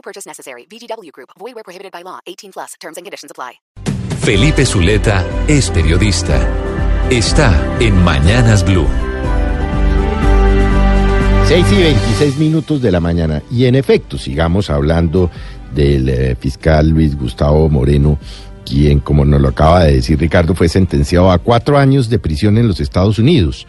No purchase necessary. VGW Group. Void where prohibited by law. 18 plus. Terms and conditions apply. Felipe Zuleta es periodista. Está en Mañanas Blue. 6 y 26 minutos de la mañana. Y en efecto, sigamos hablando del eh, fiscal Luis Gustavo Moreno, quien, como nos lo acaba de decir Ricardo, fue sentenciado a cuatro años de prisión en los Estados Unidos,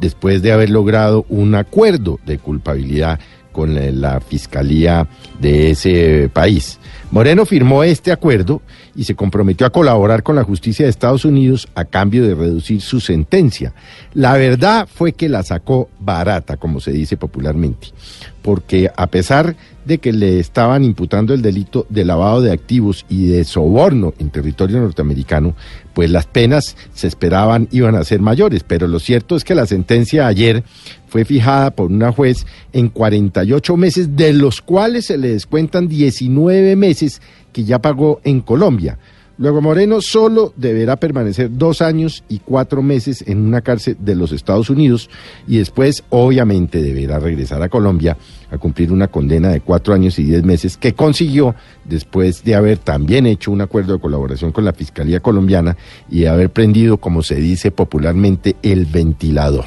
después de haber logrado un acuerdo de culpabilidad con la, la fiscalía de ese país. Moreno firmó este acuerdo y se comprometió a colaborar con la justicia de Estados Unidos a cambio de reducir su sentencia. La verdad fue que la sacó barata, como se dice popularmente, porque a pesar de que le estaban imputando el delito de lavado de activos y de soborno en territorio norteamericano, pues las penas se esperaban iban a ser mayores, pero lo cierto es que la sentencia ayer fue fijada por una juez en 48 meses, de los cuales se le descuentan 19 meses que ya pagó en Colombia. Luego Moreno solo deberá permanecer dos años y cuatro meses en una cárcel de los Estados Unidos y después obviamente deberá regresar a Colombia a cumplir una condena de cuatro años y diez meses que consiguió después de haber también hecho un acuerdo de colaboración con la Fiscalía colombiana y haber prendido, como se dice popularmente, el ventilador.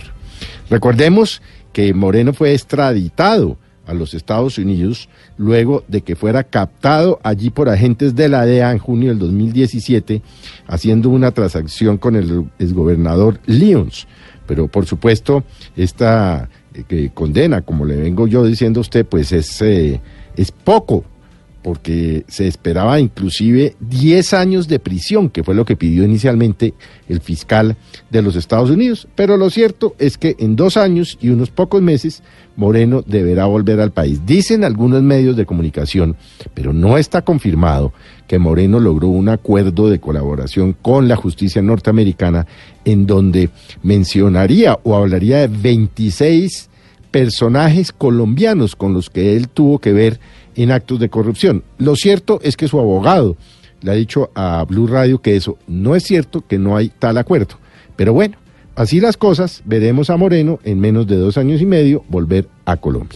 Recordemos que Moreno fue extraditado a los Estados Unidos luego de que fuera captado allí por agentes de la DEA en junio del 2017 haciendo una transacción con el exgobernador Lyons. Pero por supuesto, esta eh, condena, como le vengo yo diciendo a usted, pues es, eh, es poco porque se esperaba inclusive 10 años de prisión, que fue lo que pidió inicialmente el fiscal de los Estados Unidos. Pero lo cierto es que en dos años y unos pocos meses Moreno deberá volver al país. Dicen algunos medios de comunicación, pero no está confirmado que Moreno logró un acuerdo de colaboración con la justicia norteamericana en donde mencionaría o hablaría de 26 personajes colombianos con los que él tuvo que ver en actos de corrupción. Lo cierto es que su abogado le ha dicho a Blue Radio que eso no es cierto, que no hay tal acuerdo. Pero bueno, así las cosas, veremos a Moreno en menos de dos años y medio volver a Colombia.